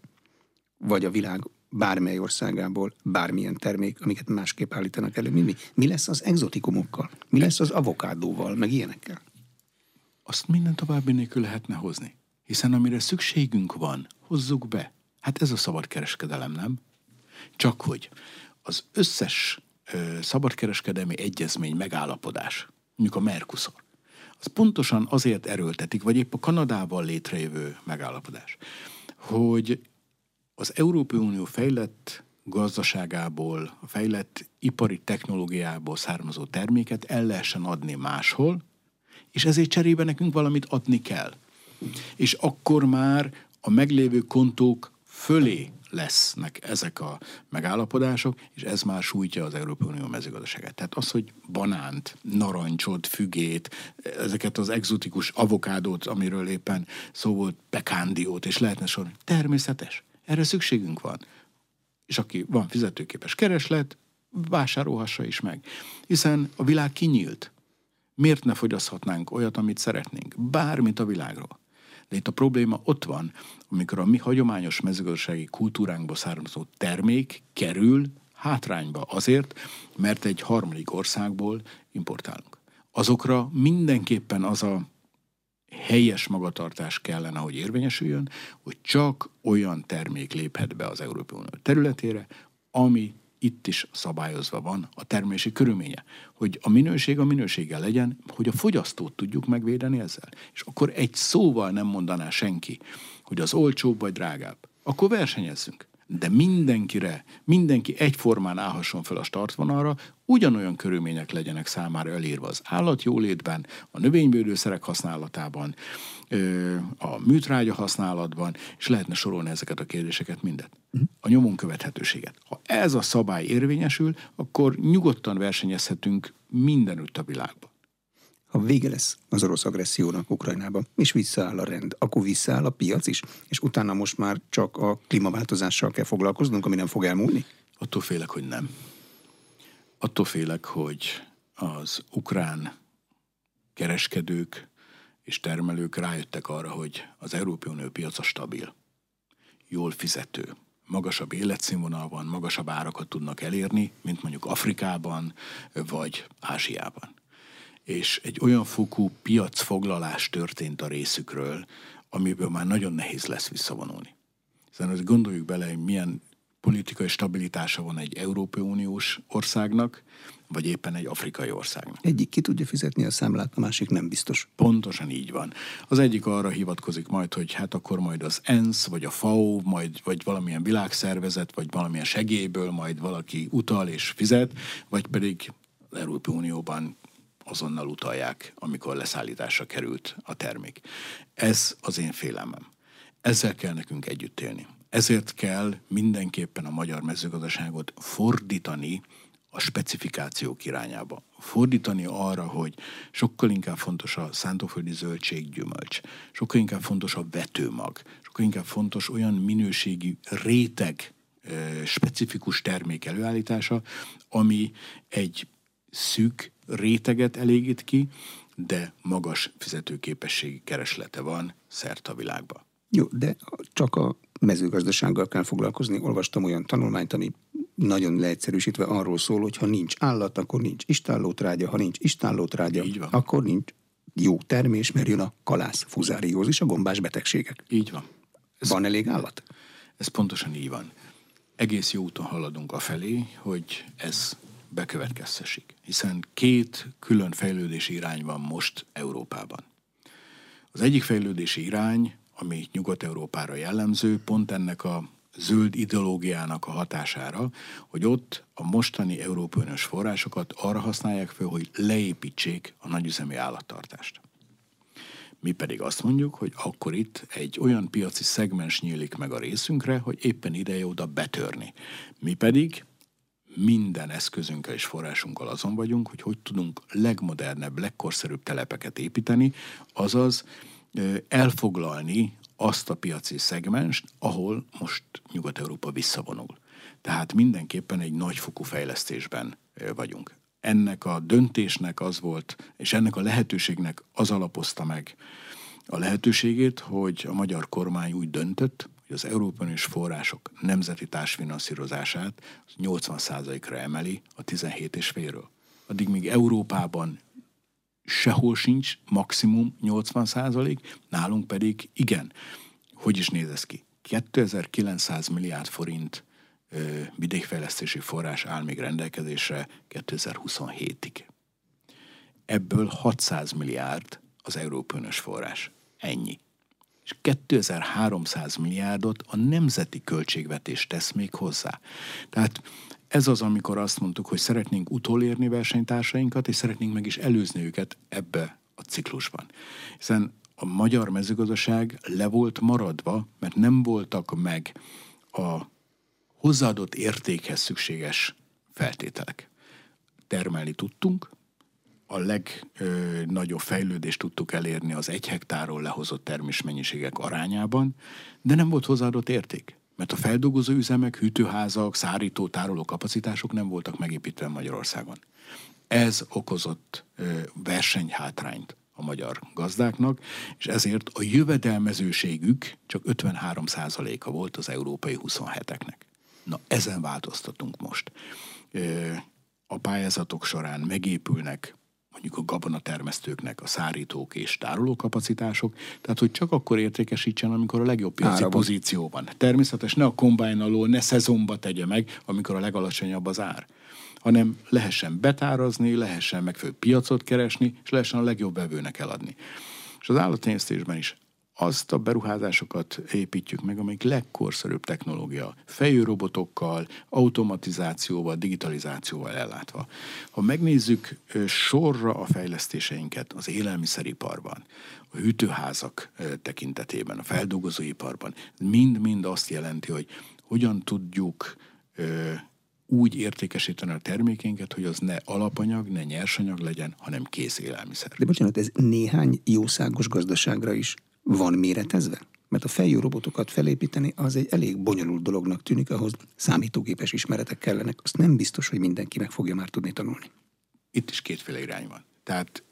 Vagy a világ bármely országából bármilyen termék, amiket másképp állítanak elő. Mi, mi, mi lesz az exotikumokkal? Mi lesz az avokádóval, meg ilyenekkel? Azt minden további nélkül lehetne hozni. Hiszen amire szükségünk van, hozzuk be. Hát ez a szabadkereskedelem, nem? Csak hogy az összes ö, szabadkereskedelmi egyezmény megállapodás, mondjuk a Mercosur, az pontosan azért erőltetik, vagy épp a Kanadával létrejövő megállapodás, hogy az Európai Unió fejlett gazdaságából, a fejlett ipari technológiából származó terméket el lehessen adni máshol, és ezért cserébe nekünk valamit adni kell. És akkor már a meglévő kontók fölé lesznek ezek a megállapodások, és ez már sújtja az Európai Unió mezőgazdaságát. Tehát az, hogy banánt, narancsot, fügét, ezeket az exotikus avokádót, amiről éppen szó volt, pekándiót, és lehetne sorolni, természetes. Erre szükségünk van. És aki van fizetőképes kereslet, vásárolhassa is meg. Hiszen a világ kinyílt. Miért ne fogyaszthatnánk olyat, amit szeretnénk? Bármit a világról. De itt a probléma ott van, amikor a mi hagyományos mezőgazdasági kultúránkba származó termék kerül hátrányba azért, mert egy harmadik országból importálunk. Azokra mindenképpen az a helyes magatartás kellene, hogy érvényesüljön, hogy csak olyan termék léphet be az Európai Unió területére, ami itt is szabályozva van a termési körülménye. Hogy a minőség a minőséggel legyen, hogy a fogyasztót tudjuk megvédeni ezzel. És akkor egy szóval nem mondaná senki, hogy az olcsóbb vagy drágább. Akkor versenyezzünk de mindenkire, mindenki egyformán állhasson fel a startvonalra, ugyanolyan körülmények legyenek számára elírva az állatjólétben, a növényvédőszerek használatában, a műtrágya használatban, és lehetne sorolni ezeket a kérdéseket mindet. A nyomon követhetőséget. Ha ez a szabály érvényesül, akkor nyugodtan versenyezhetünk mindenütt a világban ha vége lesz az orosz agressziónak Ukrajnában, és visszaáll a rend, akkor visszaáll a piac is, és utána most már csak a klímaváltozással kell foglalkoznunk, ami nem fog elmúlni? Attól félek, hogy nem. Attól félek, hogy az ukrán kereskedők és termelők rájöttek arra, hogy az Európai Unió piaca stabil, jól fizető, magasabb életszínvonal van, magasabb árakat tudnak elérni, mint mondjuk Afrikában vagy Ázsiában. És egy olyan fokú piacfoglalás történt a részükről, amiből már nagyon nehéz lesz visszavonulni. Hiszen gondoljuk bele, hogy milyen politikai stabilitása van egy Európai Uniós országnak, vagy éppen egy afrikai országnak. Egyik ki tudja fizetni a számlát, a másik nem biztos. Pontosan így van. Az egyik arra hivatkozik majd, hogy hát akkor majd az ENSZ, vagy a FAO, majd, vagy valamilyen világszervezet, vagy valamilyen segélyből majd valaki utal és fizet, vagy pedig az Európai Unióban azonnal utalják, amikor leszállításra került a termék. Ez az én félelmem. Ezzel kell nekünk együtt élni. Ezért kell mindenképpen a magyar mezőgazdaságot fordítani a specifikációk irányába. Fordítani arra, hogy sokkal inkább fontos a szántóföldi zöldség, gyümölcs, sokkal inkább fontos a vetőmag, sokkal inkább fontos olyan minőségi réteg specifikus termék előállítása, ami egy szűk réteget elégít ki, de magas fizetőképességi kereslete van szerte a világban. Jó, de csak a mezőgazdasággal kell foglalkozni. Olvastam olyan tanulmányt, ami nagyon leegyszerűsítve arról szól, hogy ha nincs állat, akkor nincs istállótrágya, ha nincs istállótrágya, akkor nincs jó termés, mert jön a kalász fuzáriózis, a gombás betegségek. Így van. Ez, van elég állat? Ez pontosan így van. Egész jó úton haladunk a felé, hogy ez bekövetkeztessék. Hiszen két külön fejlődési irány van most Európában. Az egyik fejlődési irány ami Nyugat-Európára jellemző, pont ennek a zöld ideológiának a hatására, hogy ott a mostani Európai Uniós forrásokat arra használják fel, hogy leépítsék a nagyüzemi állattartást. Mi pedig azt mondjuk, hogy akkor itt egy olyan piaci szegmens nyílik meg a részünkre, hogy éppen ideje oda betörni. Mi pedig minden eszközünkkel és forrásunkkal azon vagyunk, hogy hogy tudunk legmodernebb, legkorszerűbb telepeket építeni, azaz elfoglalni azt a piaci szegmens, ahol most Nyugat-Európa visszavonul. Tehát mindenképpen egy nagyfokú fejlesztésben vagyunk. Ennek a döntésnek az volt, és ennek a lehetőségnek az alapozta meg a lehetőségét, hogy a magyar kormány úgy döntött, hogy az Európai Uniós források nemzeti társfinanszírozását 80%-ra emeli a 17,5-ről. Addig még Európában sehol sincs maximum 80 százalék, nálunk pedig igen. Hogy is néz ez ki? 2900 milliárd forint ö, vidékfejlesztési forrás áll még rendelkezésre 2027-ig. Ebből 600 milliárd az Európai Uniós forrás. Ennyi. És 2300 milliárdot a nemzeti költségvetés tesz még hozzá. Tehát ez az, amikor azt mondtuk, hogy szeretnénk utolérni versenytársainkat, és szeretnénk meg is előzni őket ebbe a ciklusban. Hiszen a magyar mezőgazdaság le volt maradva, mert nem voltak meg a hozzáadott értékhez szükséges feltételek. Termelni tudtunk, a legnagyobb fejlődést tudtuk elérni az egy hektáról lehozott termésmennyiségek arányában, de nem volt hozzáadott érték. Mert a feldolgozó üzemek, hűtőházak, szárító, tároló kapacitások nem voltak megépítve Magyarországon. Ez okozott versenyhátrányt a magyar gazdáknak, és ezért a jövedelmezőségük csak 53%-a volt az európai 27-eknek. Na, ezen változtatunk most. A pályázatok során megépülnek mondjuk a gabonatermesztőknek a szárítók és tárolókapacitások, tehát hogy csak akkor értékesítsen, amikor a legjobb piaci Árabon. pozícióban. Természetes, ne a kombájn alól, ne szezonba tegye meg, amikor a legalacsonyabb az ár hanem lehessen betárazni, lehessen megfelelő piacot keresni, és lehessen a legjobb vevőnek eladni. És az állattenyésztésben is azt a beruházásokat építjük meg, amelyik legkorszerűbb technológia, fejű robotokkal, automatizációval, digitalizációval ellátva. Ha megnézzük sorra a fejlesztéseinket az élelmiszeriparban, a hűtőházak tekintetében, a feldolgozóiparban, mind-mind azt jelenti, hogy hogyan tudjuk úgy értékesíteni a termékénket, hogy az ne alapanyag, ne nyersanyag legyen, hanem kész élelmiszer. De bocsánat, ez néhány jószágos gazdaságra is van méretezve? Mert a fejű robotokat felépíteni az egy elég bonyolult dolognak tűnik, ahhoz számítógépes ismeretek kellenek. Azt nem biztos, hogy mindenki meg fogja már tudni tanulni. Itt is kétféle irány van. Tehát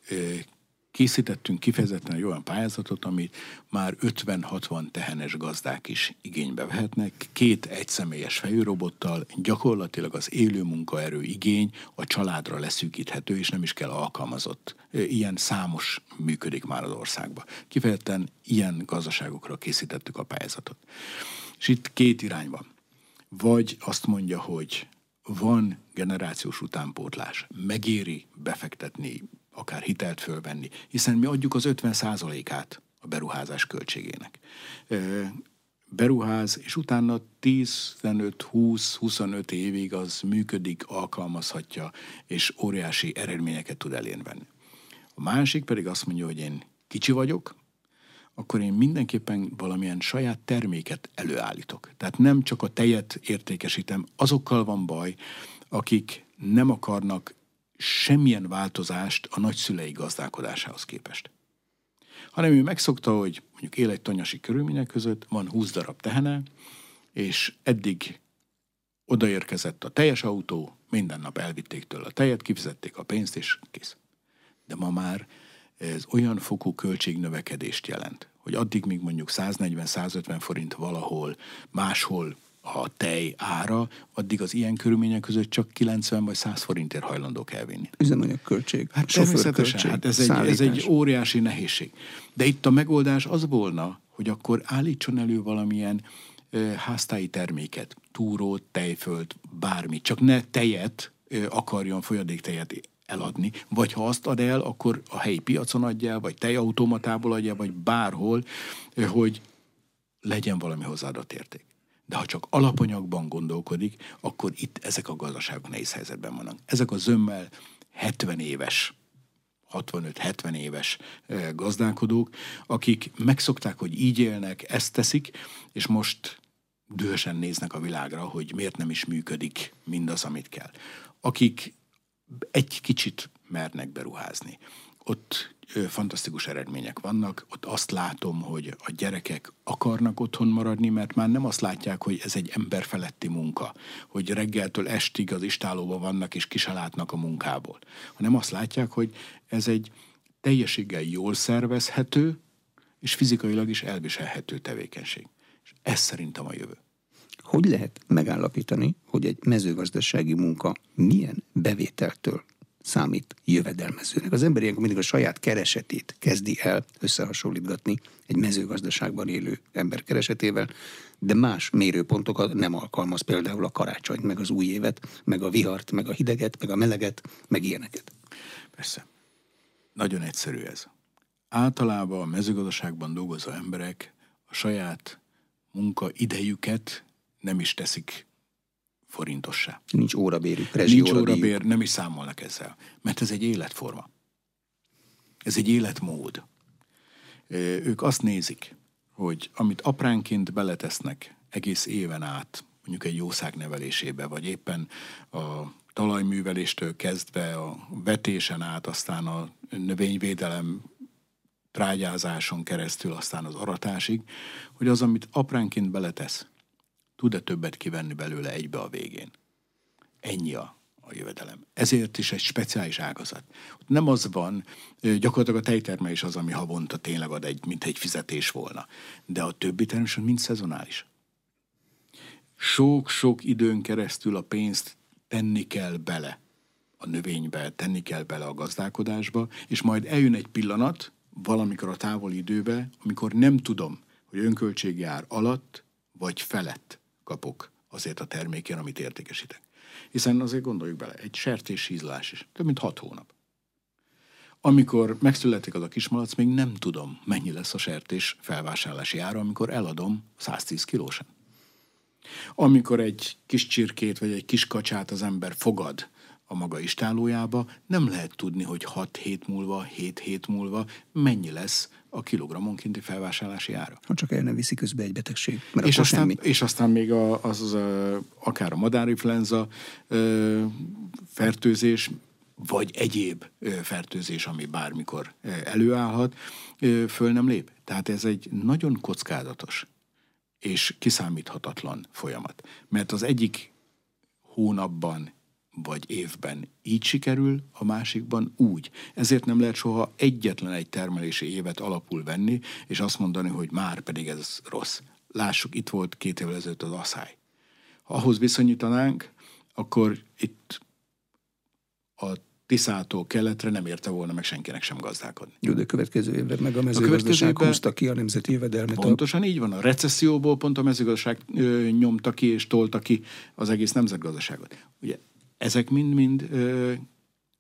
készítettünk kifejezetten egy olyan pályázatot, amit már 50-60 tehenes gazdák is igénybe vehetnek. Két egyszemélyes fejőrobottal gyakorlatilag az élő munkaerő igény a családra leszűkíthető, és nem is kell alkalmazott. Ilyen számos működik már az országban. Kifejezetten ilyen gazdaságokra készítettük a pályázatot. És itt két irány van. Vagy azt mondja, hogy van generációs utánpótlás, megéri befektetni akár hitelt fölvenni, hiszen mi adjuk az 50 át a beruházás költségének. Beruház, és utána 15-20-25 évig az működik, alkalmazhatja, és óriási eredményeket tud elérni. A másik pedig azt mondja, hogy én kicsi vagyok, akkor én mindenképpen valamilyen saját terméket előállítok. Tehát nem csak a tejet értékesítem, azokkal van baj, akik nem akarnak semmilyen változást a nagyszülei gazdálkodásához képest. Hanem ő megszokta, hogy mondjuk él egy tanyasi körülmények között, van 20 darab tehene, és eddig odaérkezett a teljes autó, minden nap elvitték tőle a tejet, kifizették a pénzt, és kész. De ma már ez olyan fokú költségnövekedést jelent, hogy addig, míg mondjuk 140-150 forint valahol máshol a tej ára, addig az ilyen körülmények között csak 90 vagy 100 forintért hajlandók elvinni. költség. Hát természetesen, hát ez egy, ez egy óriási nehézség. De itt a megoldás az volna, hogy akkor állítson elő valamilyen ö, háztáji terméket, túrót, tejföld, bármit, csak ne tejet ö, akarjon, folyadéktejet eladni, vagy ha azt ad el, akkor a helyi piacon adja vagy tejautomatából adja, vagy bárhol, hogy legyen valami hozzáadott érték. De ha csak alapanyagban gondolkodik, akkor itt ezek a gazdaságok nehéz helyzetben vannak. Ezek a zömmel 70 éves 65-70 éves gazdálkodók, akik megszokták, hogy így élnek, ezt teszik, és most dühösen néznek a világra, hogy miért nem is működik mindaz, amit kell. Akik egy kicsit mernek beruházni. Ott fantasztikus eredmények vannak. Ott azt látom, hogy a gyerekek akarnak otthon maradni, mert már nem azt látják, hogy ez egy emberfeletti munka, hogy reggeltől estig az istálóban vannak és kisalátnak a munkából, hanem azt látják, hogy ez egy teljességgel jól szervezhető és fizikailag is elviselhető tevékenység. És ez szerintem a jövő. Hogy lehet megállapítani, hogy egy mezőgazdasági munka milyen bevételtől számít jövedelmezőnek. Az ember ilyenkor mindig a saját keresetét kezdi el összehasonlítgatni egy mezőgazdaságban élő ember keresetével, de más mérőpontokat nem alkalmaz, például a karácsonyt, meg az új évet, meg a vihart, meg a hideget, meg a meleget, meg ilyeneket. Persze. Nagyon egyszerű ez. Általában a mezőgazdaságban dolgozó emberek a saját munka idejüket nem is teszik forintossá. Nincs órabérük, Nincs órabér, nem is számolnak ezzel. Mert ez egy életforma. Ez egy életmód. Ők azt nézik, hogy amit apránként beletesznek egész éven át, mondjuk egy jószág nevelésébe, vagy éppen a talajműveléstől kezdve a vetésen át, aztán a növényvédelem trágyázáson keresztül, aztán az aratásig, hogy az, amit apránként beletesz, tud-e többet kivenni belőle egybe a végén. Ennyi a, a jövedelem. Ezért is egy speciális ágazat. Nem az van, gyakorlatilag a tejtermelés az, ami havonta tényleg ad egy, mint egy fizetés volna. De a többi természetesen mind szezonális. Sok-sok időn keresztül a pénzt tenni kell bele a növénybe, tenni kell bele a gazdálkodásba, és majd eljön egy pillanat, valamikor a távoli időbe, amikor nem tudom, hogy önköltségi ár alatt vagy felett kapok azért a termékén, amit értékesítek. Hiszen azért gondoljuk bele, egy sertés hízlás is, több mint hat hónap. Amikor megszületik az a kismalac, még nem tudom, mennyi lesz a sertés felvásárlási ára, amikor eladom 110 kilósan. Amikor egy kis csirkét vagy egy kis kacsát az ember fogad a maga istálójába, nem lehet tudni, hogy 6 hét múlva, 7 hét múlva mennyi lesz a kilogrammonkénti felvásárlási ára. Ha csak el nem viszi közbe egy betegség. Mert és, aztán, semmi. és aztán még a, az, az a, akár a madárinfluenza fertőzés, vagy egyéb fertőzés, ami bármikor előállhat, föl nem lép. Tehát ez egy nagyon kockázatos és kiszámíthatatlan folyamat. Mert az egyik hónapban vagy évben így sikerül, a másikban úgy. Ezért nem lehet soha egyetlen egy termelési évet alapul venni, és azt mondani, hogy már pedig ez rossz. Lássuk, itt volt két évvel ezelőtt az asszály. Ha ahhoz viszonyítanánk, akkor itt a Tiszától keletre nem érte volna meg senkinek sem gazdálkodni. Jó, de következő évre meg a mezőgazdaság a húzta ki a nemzeti jövedelmet. Pontosan a... így van. A recesszióból pont a mezőgazdaság ö, nyomta ki és tolta ki az egész nemzetgazdaságot. Ugye ezek mind-mind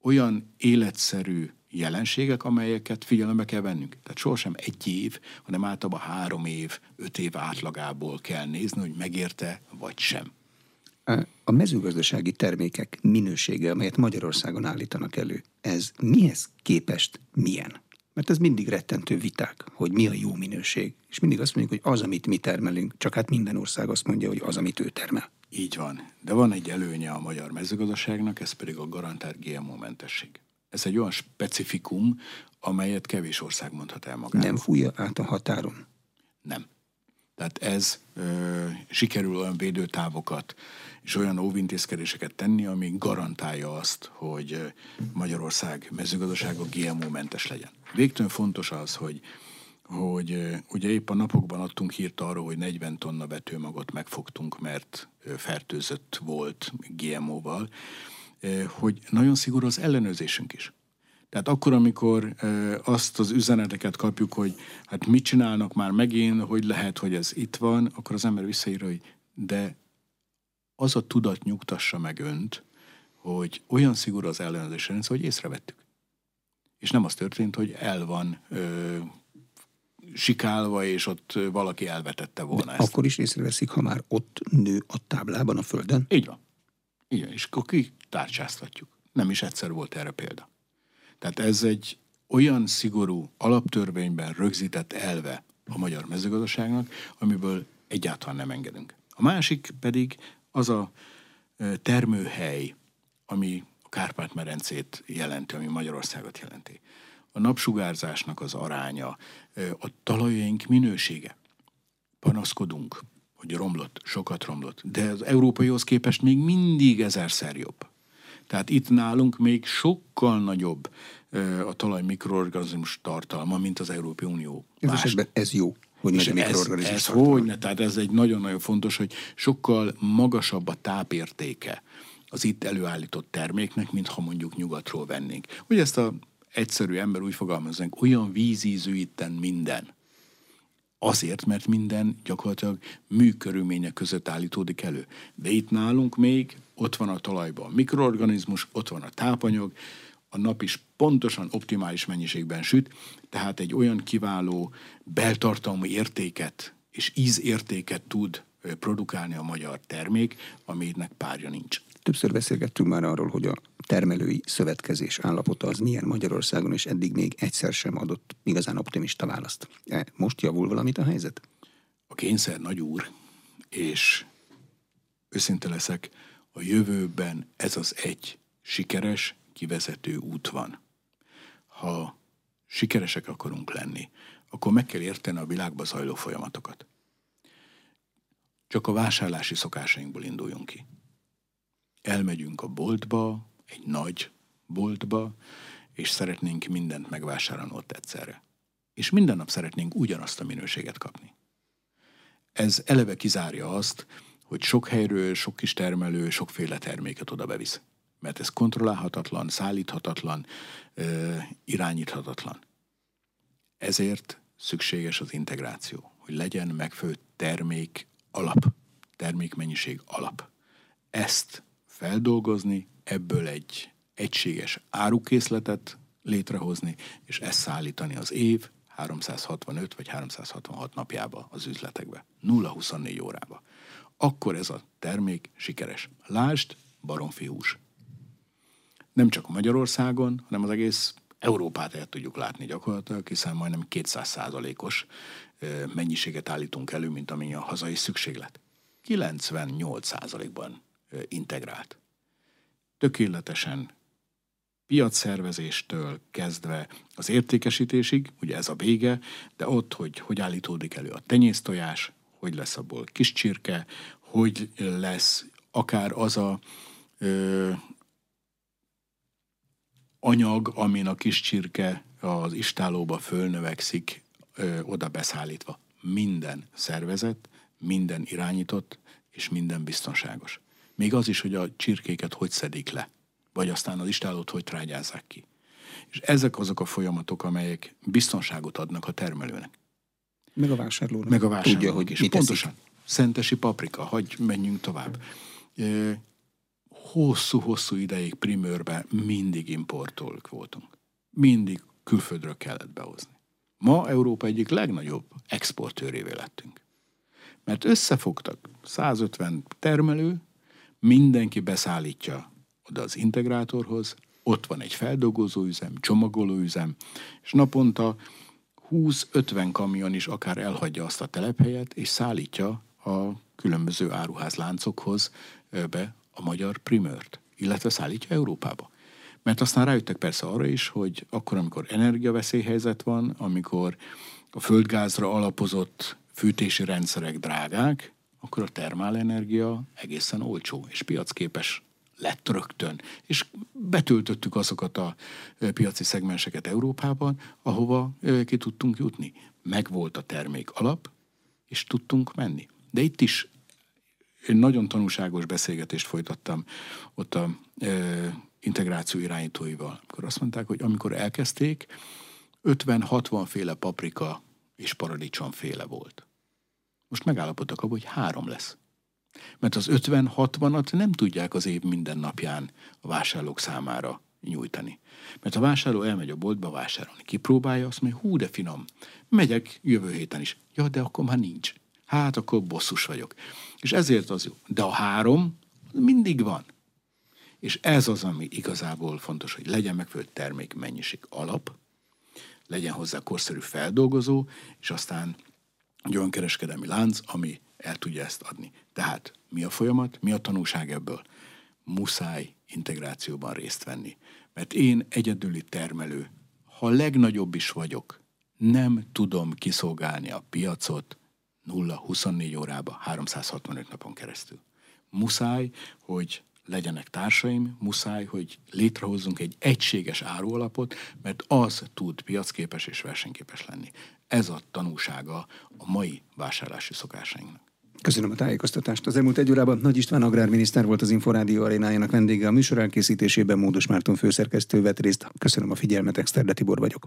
olyan életszerű jelenségek, amelyeket figyelembe kell vennünk. Tehát sohasem egy év, hanem általában három év, öt év átlagából kell nézni, hogy megérte vagy sem. A mezőgazdasági termékek minősége, amelyet Magyarországon állítanak elő, ez mihez képest milyen? Mert ez mindig rettentő viták, hogy mi a jó minőség. És mindig azt mondjuk, hogy az, amit mi termelünk, csak hát minden ország azt mondja, hogy az, amit ő termel. Így van. De van egy előnye a magyar mezőgazdaságnak, ez pedig a garantált GMO-mentesség. Ez egy olyan specifikum, amelyet kevés ország mondhat el magáról. Nem fújja át a határon? Nem. Tehát ez ö, sikerül olyan védőtávokat és olyan óvintézkedéseket tenni, ami garantálja azt, hogy Magyarország mezőgazdasága GMO-mentes legyen. Végtelen fontos az, hogy hogy ugye épp a napokban adtunk hírt arról, hogy 40 tonna vetőmagot megfogtunk, mert fertőzött volt GMO-val, hogy nagyon szigorú az ellenőrzésünk is. Tehát akkor, amikor azt az üzeneteket kapjuk, hogy hát mit csinálnak már megint, hogy lehet, hogy ez itt van, akkor az ember visszaír, hogy de az a tudat nyugtassa meg önt, hogy olyan szigorú az ellenőrzés rendszer, hogy észrevettük. És nem az történt, hogy el van sikálva, és ott valaki elvetette volna De ezt. Akkor is észreveszik, ha már ott nő a táblában a földön? Így van. Igen, és akkor kitárcsáztatjuk. Nem is egyszer volt erre példa. Tehát ez egy olyan szigorú alaptörvényben rögzített elve a magyar mezőgazdaságnak, amiből egyáltalán nem engedünk. A másik pedig az a termőhely, ami a Kárpát-merencét jelenti, ami Magyarországot jelenti a napsugárzásnak az aránya, a talajaink minősége. Panaszkodunk, hogy romlott, sokat romlott, de az európaihoz képest még mindig ezerszer jobb. Tehát itt nálunk még sokkal nagyobb a talaj mikroorganizmus tartalma, mint az Európai Unió. Ez ez jó hogy mikroorganizmus. Ez, ez hogy ne, tehát ez egy nagyon-nagyon fontos, hogy sokkal magasabb a tápértéke az itt előállított terméknek, mint ha mondjuk nyugatról vennénk. Ugye ezt a egyszerű ember úgy fogalmaznak, olyan vízízű itten minden. Azért, mert minden gyakorlatilag műkörülmények között állítódik elő. De itt nálunk még ott van a talajban a mikroorganizmus, ott van a tápanyag, a nap is pontosan optimális mennyiségben süt, tehát egy olyan kiváló beltartalmú értéket és ízértéket tud produkálni a magyar termék, aminek párja nincs. Többször beszélgettünk már arról, hogy a termelői szövetkezés állapota az milyen Magyarországon, és eddig még egyszer sem adott igazán optimista választ. E, most javul valamit a helyzet? A kényszer nagy úr, és őszinte leszek, a jövőben ez az egy sikeres, kivezető út van. Ha sikeresek akarunk lenni, akkor meg kell érteni a világba zajló folyamatokat. Csak a vásárlási szokásainkból induljunk ki elmegyünk a boltba, egy nagy boltba, és szeretnénk mindent megvásárolni ott egyszerre. És minden nap szeretnénk ugyanazt a minőséget kapni. Ez eleve kizárja azt, hogy sok helyről, sok kis termelő sokféle terméket oda bevisz. Mert ez kontrollálhatatlan, szállíthatatlan, irányíthatatlan. Ezért szükséges az integráció, hogy legyen megfelelő termék alap, termékmennyiség alap. Ezt feldolgozni, ebből egy egységes árukészletet létrehozni, és ezt szállítani az év 365 vagy 366 napjába az üzletekbe. 0-24 órába. Akkor ez a termék sikeres. Lásd, baromfi hús. Nem csak Magyarországon, hanem az egész Európát el tudjuk látni gyakorlatilag, hiszen majdnem 200 os mennyiséget állítunk elő, mint ami a hazai szükséglet. 98% ban integrált. Tökéletesen piacszervezéstől kezdve az értékesítésig, ugye ez a vége, de ott, hogy hogy állítódik elő a tenyésztojás, hogy lesz abból kis csirke, hogy lesz akár az a ö, anyag, amin a kis csirke az istálóba fölnövekszik, ö, oda beszállítva. Minden szervezet, minden irányított, és minden biztonságos. Még az is, hogy a csirkéket hogy szedik le, vagy aztán az istálót hogy trágyázzák ki. És ezek azok a folyamatok, amelyek biztonságot adnak a termelőnek. Meg a vásárlónak. Meg a vásárlónak Tudja, hogy is. mit Pontosan. Szentesi paprika, hagyj menjünk tovább. Hosszú-hosszú ideig primőrben mindig importolk voltunk. Mindig külföldről kellett behozni. Ma Európa egyik legnagyobb exportőrévé lettünk. Mert összefogtak 150 termelő, mindenki beszállítja oda az integrátorhoz, ott van egy feldolgozóüzem, csomagolóüzem, és naponta 20-50 kamion is akár elhagyja azt a telephelyet, és szállítja a különböző áruházláncokhoz be a magyar primőrt, illetve szállítja Európába. Mert aztán rájöttek persze arra is, hogy akkor, amikor energiaveszélyhelyzet van, amikor a földgázra alapozott fűtési rendszerek drágák, akkor a termálenergia egészen olcsó és piacképes lett rögtön. És betöltöttük azokat a piaci szegmenseket Európában, ahova ki tudtunk jutni. Megvolt a termék alap, és tudtunk menni. De itt is én nagyon tanúságos beszélgetést folytattam ott a e, integráció irányítóival, akkor azt mondták, hogy amikor elkezdték, 50-60 féle paprika és paradicsom féle volt. Most megállapodtak abban, hogy három lesz. Mert az 50-60-at nem tudják az év minden napján a vásárlók számára nyújtani. Mert a vásárló elmegy a boltba vásárolni, kipróbálja, azt mondja, hú, de finom, megyek jövő héten is. Ja, de akkor már nincs. Hát akkor bosszus vagyok. És ezért az jó. De a három mindig van. És ez az, ami igazából fontos, hogy legyen megfelelő termék mennyiség alap, legyen hozzá korszerű feldolgozó, és aztán egy olyan kereskedelmi lánc, ami el tudja ezt adni. Tehát mi a folyamat, mi a tanulság ebből? Muszáj integrációban részt venni. Mert én egyedüli termelő, ha legnagyobb is vagyok, nem tudom kiszolgálni a piacot 0-24 órába, 365 napon keresztül. Muszáj, hogy legyenek társaim, muszáj, hogy létrehozzunk egy egységes árualapot, mert az tud piacképes és versenyképes lenni. Ez a tanulsága a mai vásárlási szokásainknak. Köszönöm a tájékoztatást. Az elmúlt egy órában Nagy István agrárminiszter volt az Inforádió arénájának vendége. A műsor elkészítésében Módos Márton főszerkesztő vett részt. Köszönöm a figyelmet, Exterde Tibor vagyok.